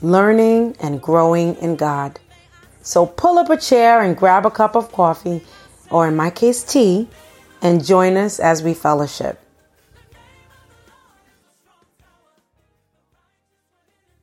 learning and growing in God. So pull up a chair and grab a cup of coffee, or in my case, tea, and join us as we fellowship.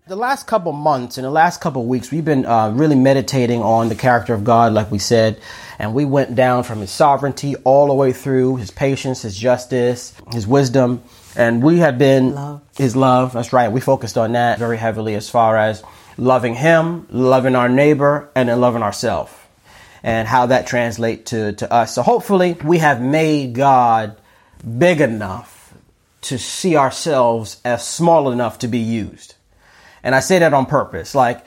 The last couple months and the last couple weeks, we've been uh, really meditating on the character of God, like we said, and we went down from His sovereignty all the way through His patience, His justice, His wisdom, and we have been Love. His love. That's right. We focused on that very heavily as far as loving Him, loving our neighbor, and then loving ourselves, and how that translates to to us. So hopefully, we have made God big enough to see ourselves as small enough to be used. And I say that on purpose. Like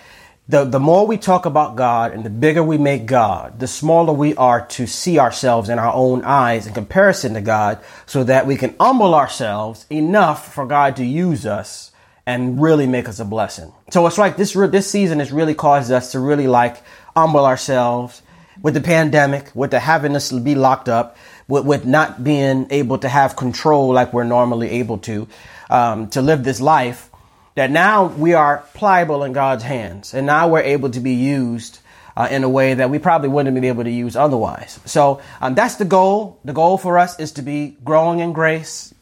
the, the more we talk about God and the bigger we make God, the smaller we are to see ourselves in our own eyes in comparison to God so that we can humble ourselves enough for God to use us and really make us a blessing. So it's like this, this season has really caused us to really like humble ourselves with the pandemic, with the having us be locked up, with, with not being able to have control like we're normally able to, um, to live this life that now we are pliable in God's hands, and now we're able to be used uh, in a way that we probably wouldn't be able to use otherwise. So um, that's the goal. The goal for us is to be growing in grace,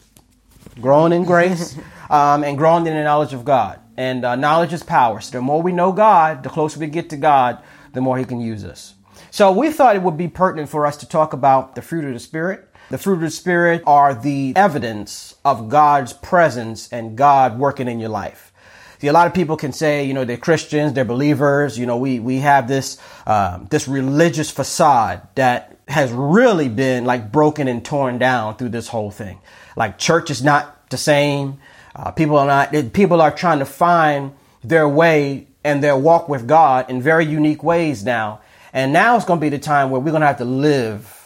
growing in grace, um, and growing in the knowledge of God. And uh, knowledge is power. So the more we know God, the closer we get to God, the more He can use us. So we thought it would be pertinent for us to talk about the fruit of the Spirit. The fruit of the Spirit are the evidence of God's presence and God working in your life. See, a lot of people can say, you know, they're Christians, they're believers. You know, we we have this um, this religious facade that has really been like broken and torn down through this whole thing. Like church is not the same. Uh, people are not. People are trying to find their way and their walk with God in very unique ways now. And now it's going to be the time where we're going to have to live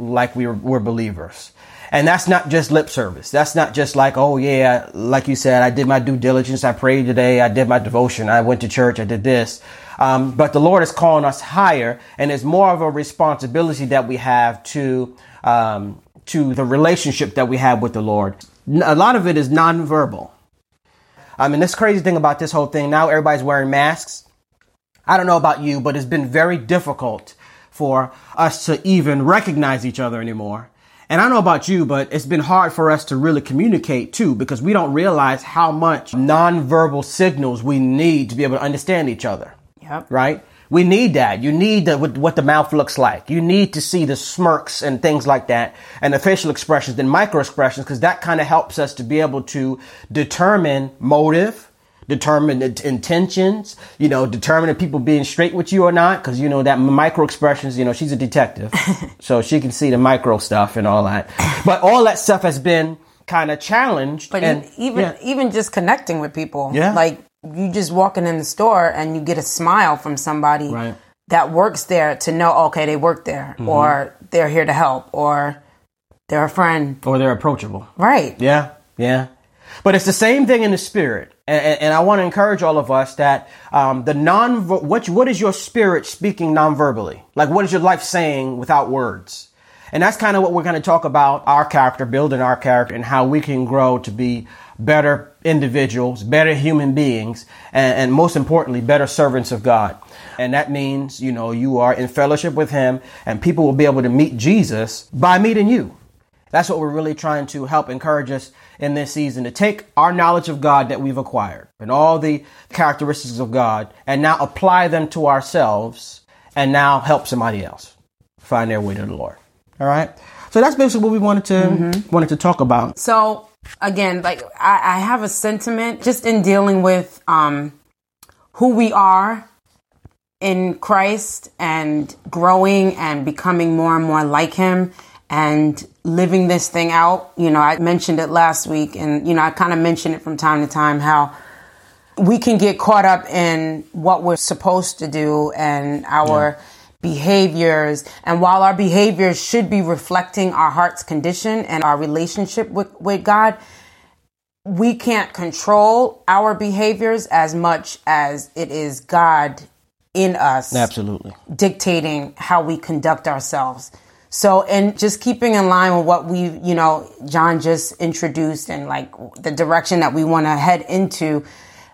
like we were, we're believers. And that's not just lip service. That's not just like, oh yeah, like you said, I did my due diligence. I prayed today. I did my devotion. I went to church. I did this. Um, but the Lord is calling us higher, and it's more of a responsibility that we have to um, to the relationship that we have with the Lord. A lot of it is nonverbal. I mean, this crazy thing about this whole thing now, everybody's wearing masks. I don't know about you, but it's been very difficult for us to even recognize each other anymore. And I know about you, but it's been hard for us to really communicate too because we don't realize how much nonverbal signals we need to be able to understand each other. Yep. Right? We need that. You need the, what the mouth looks like. You need to see the smirks and things like that and the facial expressions and micro expressions because that kind of helps us to be able to determine motive, determine the intentions, you know, determine if people being straight with you or not. Cause you know, that micro expressions, you know, she's a detective. so she can see the micro stuff and all that. But all that stuff has been kind of challenged. But and, even yeah. even just connecting with people, Yeah. like you just walking in the store and you get a smile from somebody Right. that works there to know, okay, they work there, Mm-hmm. or they're here to help, or they're a friend, or they're approachable. right? Yeah, yeah. But it's the same thing in the spirit. And, and, I want to encourage all of us that um, the non what what is your spirit speaking non-verbally? Like what is your life saying without words? And that's kind of what we're going to talk about our character, building our character, and how we can grow to be better individuals, better human beings, and, and most importantly, better servants of God. And that means, you know, you are in fellowship with Him, and people will be able to meet Jesus by meeting you. That's what we're really trying to help encourage us in this season to take our knowledge of God that we've acquired and all the characteristics of God and now apply them to ourselves and now help somebody else find their way to the Lord. All right. So that's basically what we wanted to wanted to talk about. So again, like I, I have a sentiment just in dealing with um, who we are in Christ and growing and becoming more and more like Him and living this thing out. You know, I mentioned it last week, and you know, I kind of mentioned it from time to time how we can get caught up in what we're supposed to do and our yeah. behaviors. And while our behaviors should be reflecting our heart's condition and our relationship with, with God, we can't control our behaviors as much as it is God in us. Absolutely. Dictating how we conduct ourselves. So, and just keeping in line with what we, you know, John just introduced and like the direction that we want to head into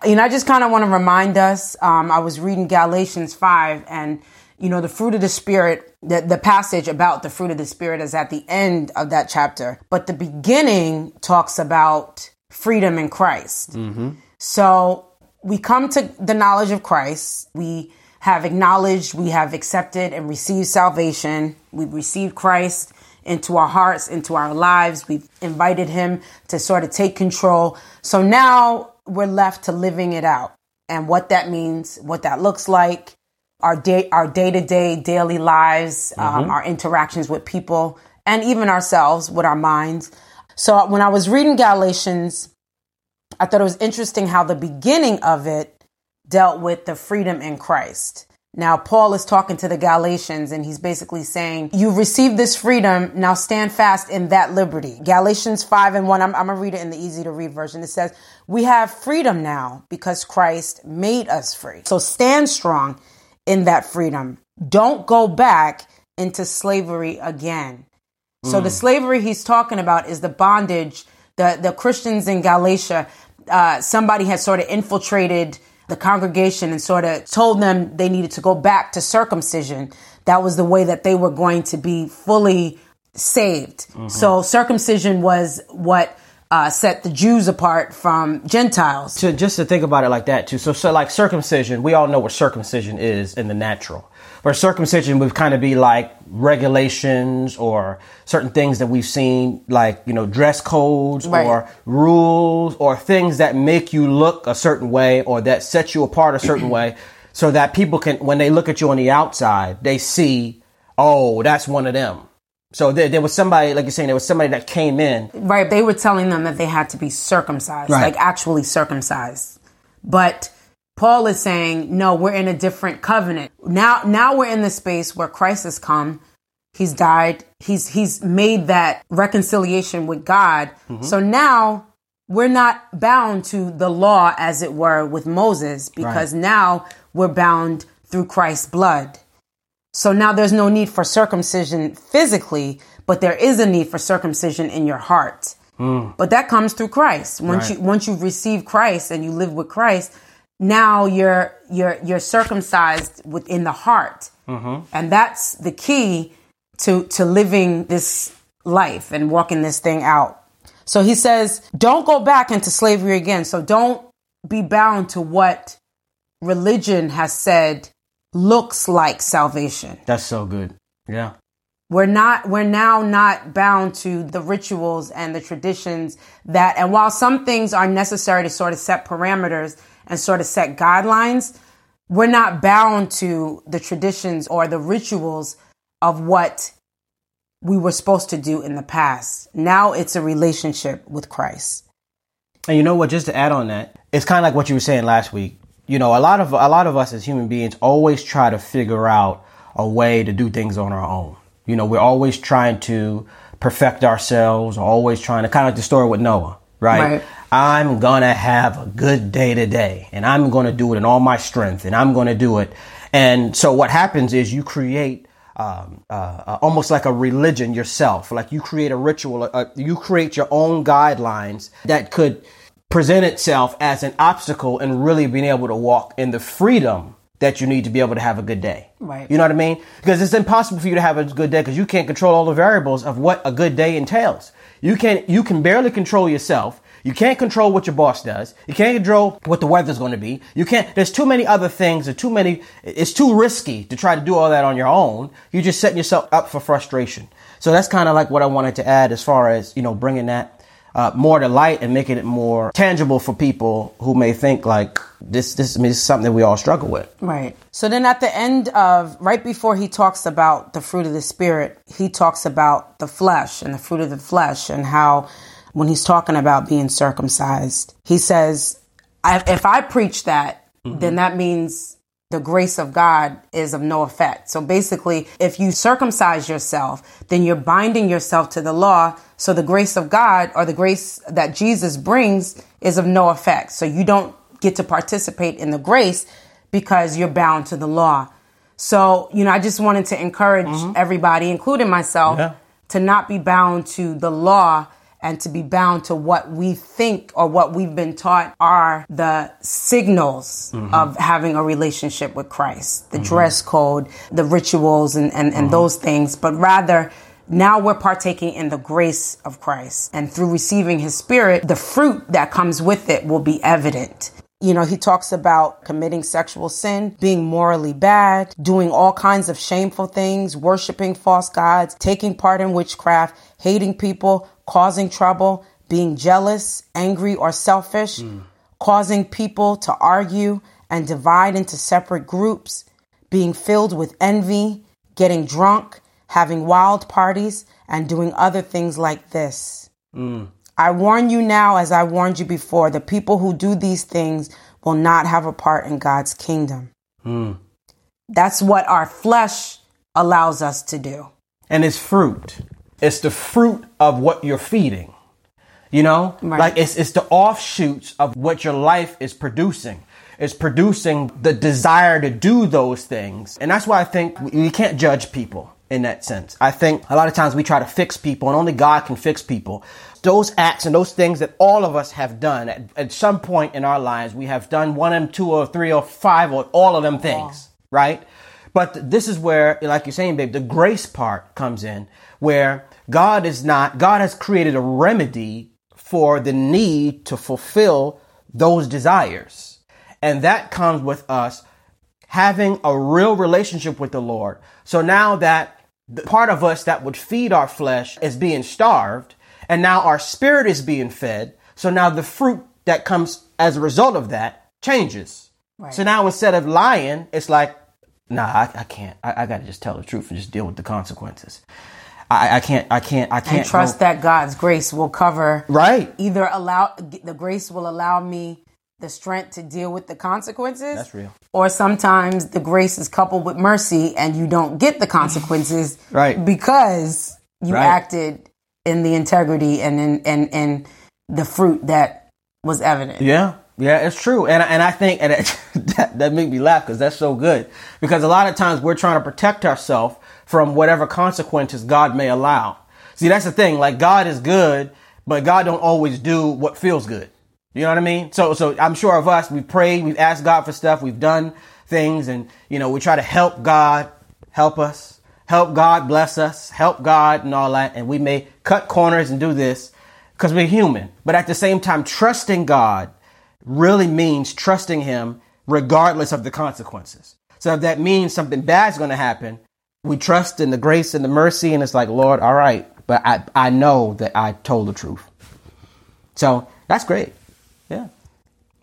you know, I just kind of want to remind us. Um, I was reading Galatians 5 and, you know, the fruit of the Spirit, the, the passage about the fruit of the Spirit is at the end of that chapter. But the beginning talks about freedom in Christ. Mm-hmm. So we come to the knowledge of Christ. We have acknowledged, we have accepted and received salvation. We've received Christ into our hearts, into our lives. We've invited him to sort of take control. So now we're left to living it out and what that means, what that looks like, our day, our day to day daily lives, um, mm-hmm. um, our interactions with people, and even ourselves with our minds. So when I was reading Galatians, I thought it was interesting how the beginning of it dealt with the freedom in Christ. Now, Paul is talking to the Galatians and he's basically saying, You've received this freedom, now stand fast in that liberty. Galatians 5 and 1, I'm, I'm going to read it in the easy to read version. It says, We have freedom now because Christ made us free. So stand strong in that freedom. Don't go back into slavery again. Mm. So the hmm. slavery he's talking about is the bondage. The, the Christians in Galatia, uh, somebody had sort of infiltrated the congregation and sort of told them they needed to go back to circumcision. That was the way that they were going to be fully saved. Mm-hmm. So circumcision was what uh, set the Jews apart from Gentiles. To, just to think about it like that too. So, so like circumcision, we all know what circumcision is in the natural. Where circumcision would kind of be like regulations or certain things that we've seen, like, you know, dress codes right. or rules or things that make you look a certain way or that set you apart a certain way so that people can, when they look at you on the outside, they see, oh, that's one of them. So there, there, was somebody, like you're saying, there was somebody that came in. Right. They were telling them that they had to be circumcised, right. like actually circumcised. But Paul is saying, no, we're in a different covenant. Now, now we're in the space where Christ has come. He's died. He's, he's made that reconciliation with God. Mm-hmm. So now we're not bound to the law as it were with Moses because right. now we're bound through Christ's blood. So now there's no need for circumcision physically, but there is a need for circumcision in your heart. Mm. But that comes through Christ. Once right. you once you've received Christ and you live with Christ, now you're you're you're circumcised within the heart, mm-hmm. and that's the key to to living this life and walking this thing out. So he says, don't go back into slavery again. So don't be bound to what religion has said looks like salvation. That's so good. Yeah. We're not, we're now not bound to the rituals and the traditions that, and while some things are necessary to sort of set parameters, and sort of set guidelines, we're not bound to the traditions or the rituals of what we were supposed to do in the past. Now it's a relationship with Christ. And you know what? Just to add on that, it's kind of like what you were saying last week. You know, a lot of a lot of us as human beings always try to figure out a way to do things on our own. You know, we're always trying to perfect ourselves, always trying to kind of like the story with Noah, right? right. I'm gonna have a good day today and I'm gonna do it in all my strength and I'm gonna do it. And so what happens is you create um, uh, uh, almost like a religion yourself. Like you create a ritual, uh, you create your own guidelines that could present itself as an obstacle and really being able to walk in the freedom that you need to be able to have a good day. Right. You know what I mean? Because it's impossible for you to have a good day because you can't control all the variables of what a good day entails. You can you can barely control yourself. You can't control what your boss does. You can't control what the weather's going to be. You can't, there's too many other things or too many, it's too risky to try to do all that on your own. You're just setting yourself up for frustration. So that's kind of like what I wanted to add as far as, you know, bringing that uh, more to light and making it more tangible for people who may think like this, this, I mean, this is something that we all struggle with. Right. So then at the end of, right before he talks about the fruit of the spirit, he talks about the flesh and the fruit of the flesh and how when he's talking about being circumcised. He says, I, if I preach that, then that means the grace of God is of no effect. So basically, if you circumcise yourself, then you're binding yourself to the law. So the grace of God or the grace that Jesus brings is of no effect. So you don't get to participate in the grace because you're bound to the law. So, you know, I just wanted to encourage mm-hmm. everybody, including myself, Yeah. to not be bound to the law and to be bound to what we think or what we've been taught are the signals mm-hmm. of having a relationship with Christ, the mm-hmm. dress code, the rituals, and, and, and mm-hmm. those things, but rather now we're partaking in the grace of Christ. And through receiving his spirit, the fruit that comes with it will be evident. You know, he talks about committing sexual sin, being morally bad, doing all kinds of shameful things, worshiping false gods, taking part in witchcraft, hating people, causing trouble, being jealous, angry, or selfish, causing people to argue and divide into separate groups, being filled with envy, getting drunk, having wild parties, and doing other things like this. Mm. I warn you now, as I warned you before, the people who do these things will not have a part in God's kingdom. Hmm. That's what our flesh allows us to do. and it's fruit. It's the fruit of what you're feeding. You know, Right. like it's it's the offshoots of what your life is producing. It's producing the desire to do those things, and that's why I think we can't judge people in that sense. I think a lot of times we try to fix people, and only God can fix people. Those acts and those things that all of us have done at, at some point in our lives, we have done one of them, two or three or five or all of them things, right? But this is where, like you're saying, babe, the grace part comes in, where God is not, God has created a remedy for the need to fulfill those desires. And that comes with us having a real relationship with the Lord. So now that the part of us that would feed our flesh is being starved, and now our spirit is being fed. So now the fruit that comes as a result of that changes. So now instead of lying, it's like, nah, I, I can't. I, I got to just tell the truth and just deal with the consequences. I, I can't. I can't. I can't And trust go- that God's grace will cover Right. either allow the grace will allow me the strength to deal with the consequences. That's real. Or sometimes the grace is coupled with mercy and you don't get the consequences Right. because you Right. acted in the integrity and in and and the fruit that was evident. Yeah, yeah, it's true, and and I think and it, that that made me laugh because that's so good. Because a lot of times we're trying to protect ourselves from whatever consequences God may allow. See, that's the thing. Like God is good, but God don't always do what feels good. You know what I mean? So so I'm sure of us, we've prayed, we've asked God for stuff, we've done things, and you know we try to help God help us, help God bless us, help God and all that, and we may cut corners and do this because we're human. But at the same time, trusting God really means trusting Him regardless of the consequences. So if that means something bad's going to happen, we trust in the grace and the mercy, and it's like, Lord, all right, but I, I know that I told the truth. So that's great.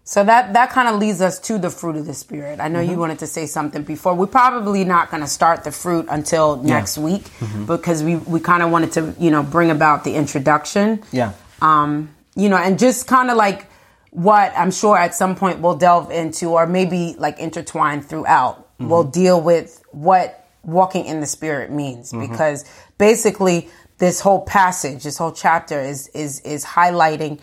Yeah. So that that kind of leads us to the fruit of the spirit. I know Mm-hmm. you wanted to say something before. We're probably not going to start the fruit until next week Mm-hmm. because we we kind of wanted to you know bring about the introduction. Yeah. Um, you know, and just kind of like what I'm sure at some point we'll delve into, or maybe like intertwine throughout. Mm-hmm. We'll deal with what walking in the spirit means Mm-hmm. because basically this whole passage, this whole chapter is is is highlighting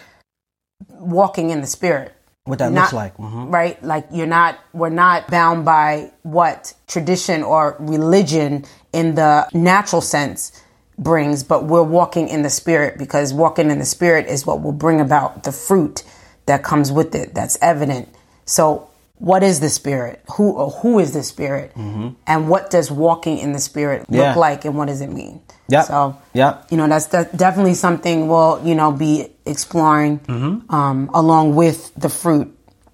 walking in the spirit What that not- looks like. Mhm. right? Like you're not, we're not bound by what tradition or religion in the natural sense brings, but we're walking in the spirit because walking in the spirit is what will bring about the fruit that comes with it. That's evident. So, what is the spirit? Who or who is the spirit? And what does walking in the spirit look Mm-hmm. Yeah. like? And what does it mean? yeah So, yeah you know that's de- definitely something we'll you know be exploring Mm-hmm. um, along with the fruit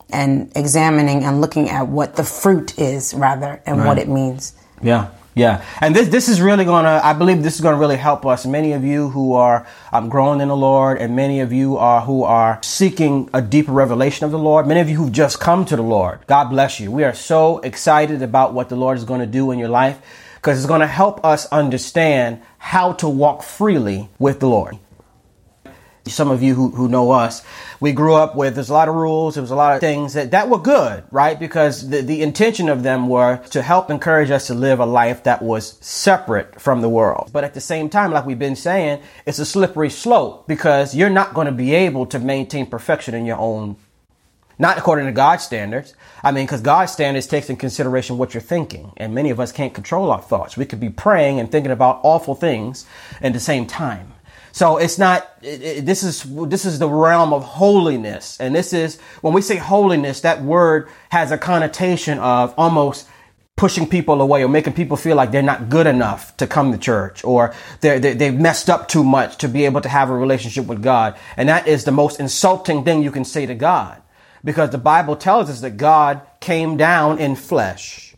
and examining and looking at what the fruit is rather and what it means Yeah, yeah, and this this is really gonna. I believe this is gonna really help us. Many of you who are um, growing in the Lord, and many of you are who are seeking a deeper revelation of the Lord. Many of you who've just come to the Lord. God bless you. We are so excited about what the Lord is going to do in your life because it's going to help us understand how to walk freely with the Lord. Some of you who, who know us, we grew up with, there's a lot of rules, there was a lot of things that, that were good, right? Because the, the intention of them were to help encourage us to live a life that was separate from the world. But at the same time, like we've been saying, it's a slippery slope because you're not going to be able to maintain perfection in your own not according to God's standards. I mean, because God's standards takes in consideration what you're thinking, and many of us can't control our thoughts. We could be praying and thinking about awful things at the same time. So it's not. It, it, this is this is the realm of holiness, and this is when we say holiness. That word has a connotation of almost pushing people away or making people feel like they're not good enough to come to church or they have messed up too much to be able to have a relationship with God. And that is the most insulting thing you can say to God because the Bible tells us that God came down in flesh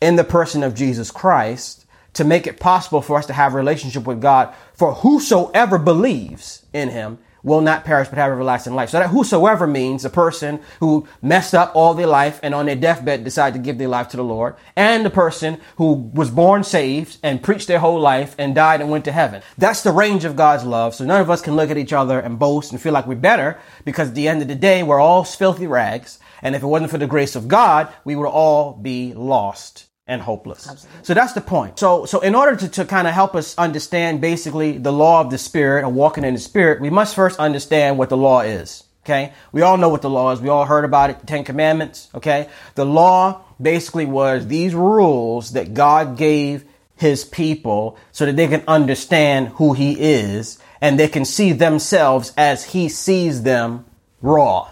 in the person of Jesus Christ to make it possible for us to have a relationship with God for whosoever believes in him will not perish but have everlasting life. So that whosoever means a person who messed up all their life and on their deathbed decided to give their life to the Lord, and the person who was born saved and preached their whole life and died and went to heaven. That's the range of God's love. So none of us can look at each other and boast and feel like we're better because at the end of the day, we're all filthy rags. And if it wasn't for the grace of God, we would all be lost and hopeless. Absolutely. So that's the point. So, so in order to, to kind of help us understand basically the law of the spirit or walking in the spirit, we must first understand what the law is. Okay. We all know what the law is. We all heard about it. The Ten Commandments. Okay. The law basically was these rules that God gave his people so that they can understand who he is and they can see themselves as he sees them raw.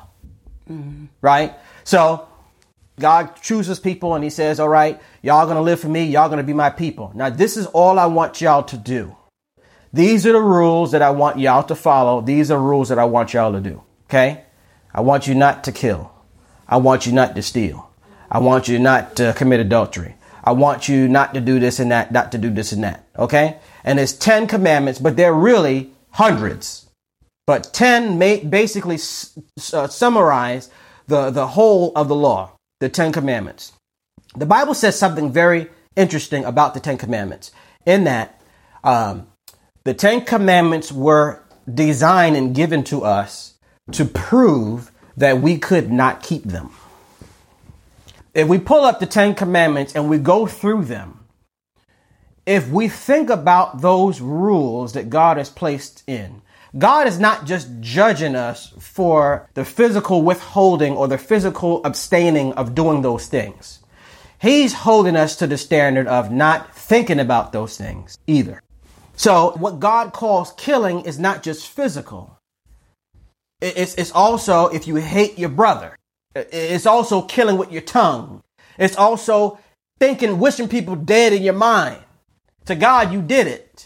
Mm-hmm. Right? So God chooses people and he says, all right, y'all to live for me. Y'all to be my people. Now, this is all I want y'all to do. These are the rules that I want y'all to follow. These are rules that I want y'all to do. Okay. I want you not to kill. I want you not to steal. I want you not to commit adultery. I want you not to do this and that, not to do this and that. Okay. And it's 10 commandments, but they're really hundreds. But 10 basically uh, summarize the, the whole of the law the Ten Commandments. The Bible says something very interesting about the Ten Commandments in that um, the Ten Commandments were designed and given to us to prove that we could not keep them. If we pull up the Ten Commandments and we go through them, if we think about those rules that God has placed in, God is not just judging us for the physical withholding or the physical abstaining of doing those things. He's holding us to the standard of not thinking about those things either. So what God calls killing is not just physical. It's, it's also if you hate your brother. It's also killing with your tongue. It's also thinking, wishing people dead in your mind. To God, you did it.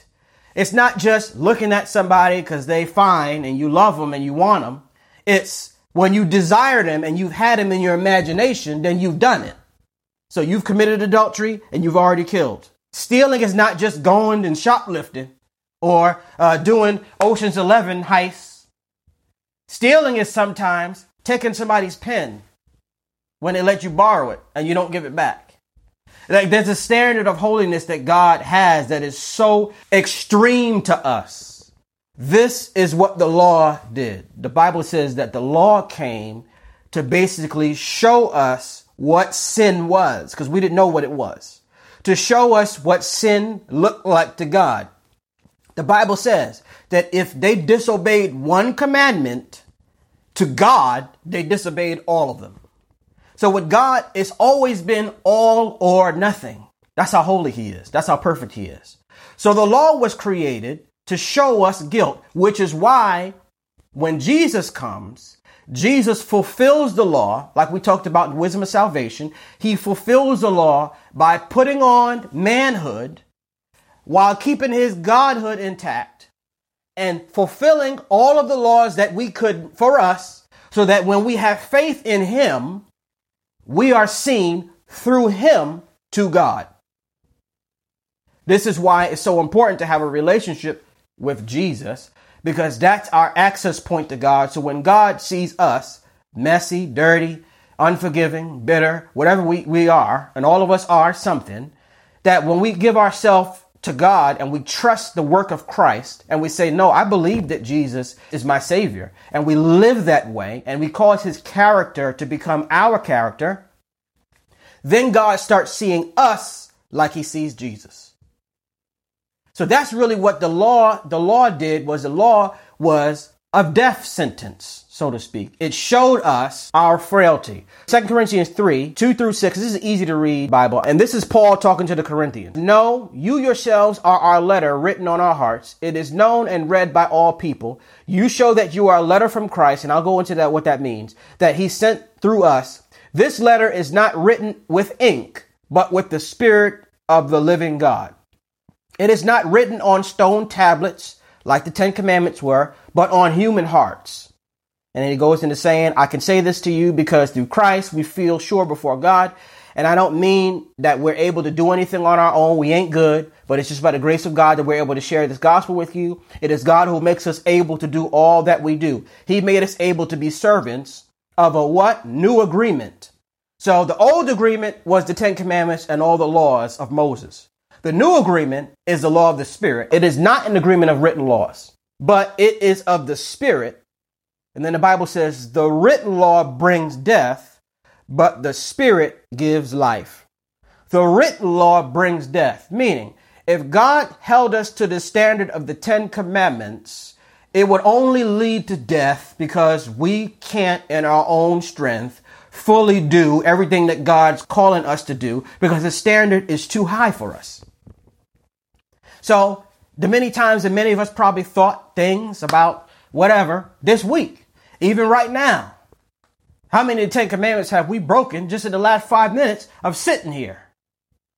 It's not just looking at somebody because they fine and you love them and you want them. It's when you desire them and you've had them in your imagination, then you've done it. So you've committed adultery and you've already killed. Stealing is not just going and shoplifting or uh, doing Ocean's Eleven heists. Stealing is sometimes taking somebody's pen when they let you borrow it and you don't give it back. Like there's a standard of holiness that God has that is so extreme to us. This is what the law did. The Bible says that the law came to basically show us what sin was because we didn't know what it was. To show us what sin looked like to God. The Bible says that if they disobeyed one commandment to God, they disobeyed all of them. So with God, it's always been all or nothing. That's how holy he is. That's how perfect he is. So the law was created to show us guilt, which is why when Jesus comes, Jesus fulfills the law, like we talked about in wisdom of salvation. He fulfills the law by putting on manhood while keeping his godhood intact and fulfilling all of the laws that we could for us so that when we have faith in him, we are seen through him to God. This is why it's so important to have a relationship with Jesus because that's our access point to God. So when God sees us messy, dirty, unforgiving, bitter, whatever we, we are, and all of us are something, that when we give ourselves to God and we trust the work of Christ and we say, No, I believe that Jesus is my Savior, and we live that way and we cause His character to become our character, then God starts seeing us like He sees Jesus. So that's really what the law, the law did was the law was a death sentence so to speak. It showed us our frailty. 2 Corinthians 3, 2 through 6. This is easy to read Bible. And this is Paul talking to the Corinthians. No, you yourselves are our letter written on our hearts. It is known and read by all people. You show that you are a letter from Christ, and I'll go into that what that means. That he sent through us. This letter is not written with ink, but with the spirit of the living God. It is not written on stone tablets like the Ten Commandments were, but on human hearts. And then he goes into saying, I can say this to you because through Christ we feel sure before God. And I don't mean that we're able to do anything on our own. We ain't good, but it's just by the grace of God that we're able to share this gospel with you. It is God who makes us able to do all that we do. He made us able to be servants of a what? New agreement. So the old agreement was the Ten Commandments and all the laws of Moses. The new agreement is the law of the Spirit. It is not an agreement of written laws, but it is of the Spirit and then the Bible says, the written law brings death, but the spirit gives life. The written law brings death, meaning if God held us to the standard of the Ten Commandments, it would only lead to death because we can't, in our own strength, fully do everything that God's calling us to do because the standard is too high for us. So, the many times that many of us probably thought things about whatever this week, even right now. How many of the Ten Commandments have we broken just in the last five minutes of sitting here?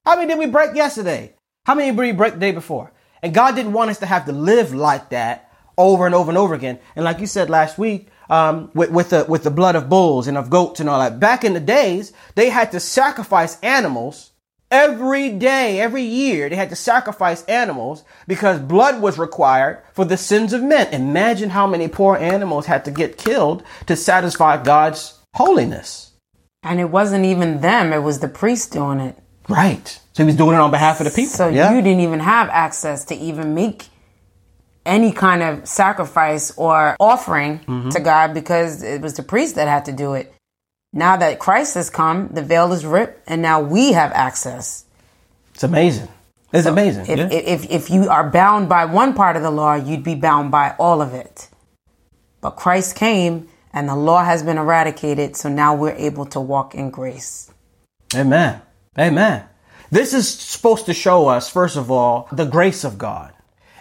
How many did we break yesterday? How many did we break the day before? And God didn't want us to have to live like that over and over and over again. And like you said last week, um, with, with the with the blood of bulls and of goats and all that. Back in the days, they had to sacrifice animals Every day, every year, they had to sacrifice animals because blood was required for the sins of men. Imagine how many poor animals had to get killed to satisfy God's holiness. And it wasn't even them, it was the priest doing it. Right. So he was doing it on behalf of the people. So yeah. you didn't even have access to even make any kind of sacrifice or offering mm-hmm. to God because it was the priest that had to do it. Now that Christ has come, the veil is ripped, and now we have access. It's amazing. It's so amazing. If, yeah. if, if you are bound by one part of the law, you'd be bound by all of it. But Christ came and the law has been eradicated, so now we're able to walk in grace. Amen. Amen. This is supposed to show us, first of all, the grace of God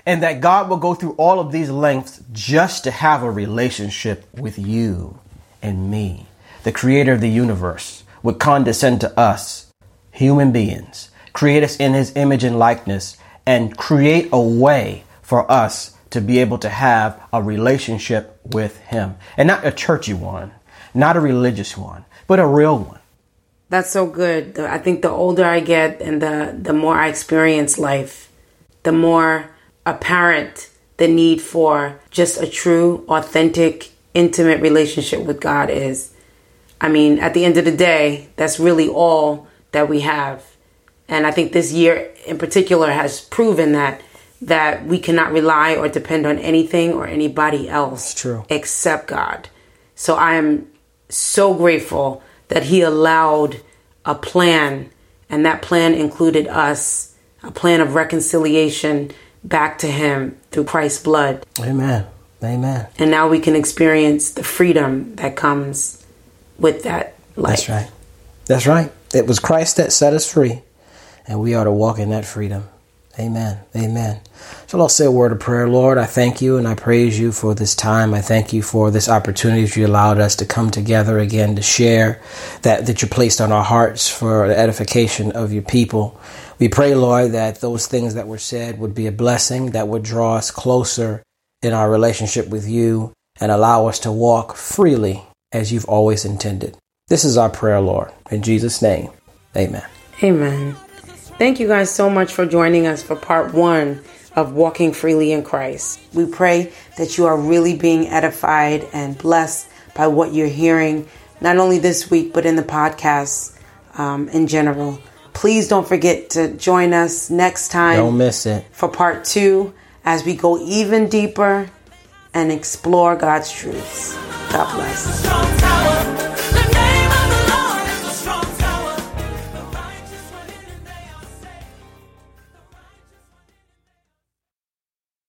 and that God will go through all of these lengths just to have a relationship with you and me the creator of the universe, would condescend to us, human beings, create us in his image and likeness, and create a way for us to be able to have a relationship with him. And not a churchy one, not a religious one, but a real one. That's so good. I think the older I get and the, the more I experience life, the more apparent the need for just a true, authentic, intimate relationship with God is. I mean, at the end of the day, that's really all that we have. And I think this year in particular has proven that that we cannot rely or depend on anything or anybody else true. except God. So I am so grateful that he allowed a plan and that plan included us, a plan of reconciliation back to him through Christ's blood. Amen. Amen. And now we can experience the freedom that comes with that life. That's right. That's right. It was Christ that set us free, and we are to walk in that freedom. Amen. Amen. So I'll say a word of prayer. Lord, I thank you and I praise you for this time. I thank you for this opportunity that you allowed us to come together again to share that, that you placed on our hearts for the edification of your people. We pray, Lord, that those things that were said would be a blessing that would draw us closer in our relationship with you and allow us to walk freely as you've always intended. This is our prayer, Lord. In Jesus' name, amen. Amen. Thank you guys so much for joining us for part one of Walking Freely in Christ. We pray that you are really being edified and blessed by what you're hearing, not only this week, but in the podcast um, in general. Please don't forget to join us next time. Don't miss it. For part two, as we go even deeper and explore God's truths. God bless.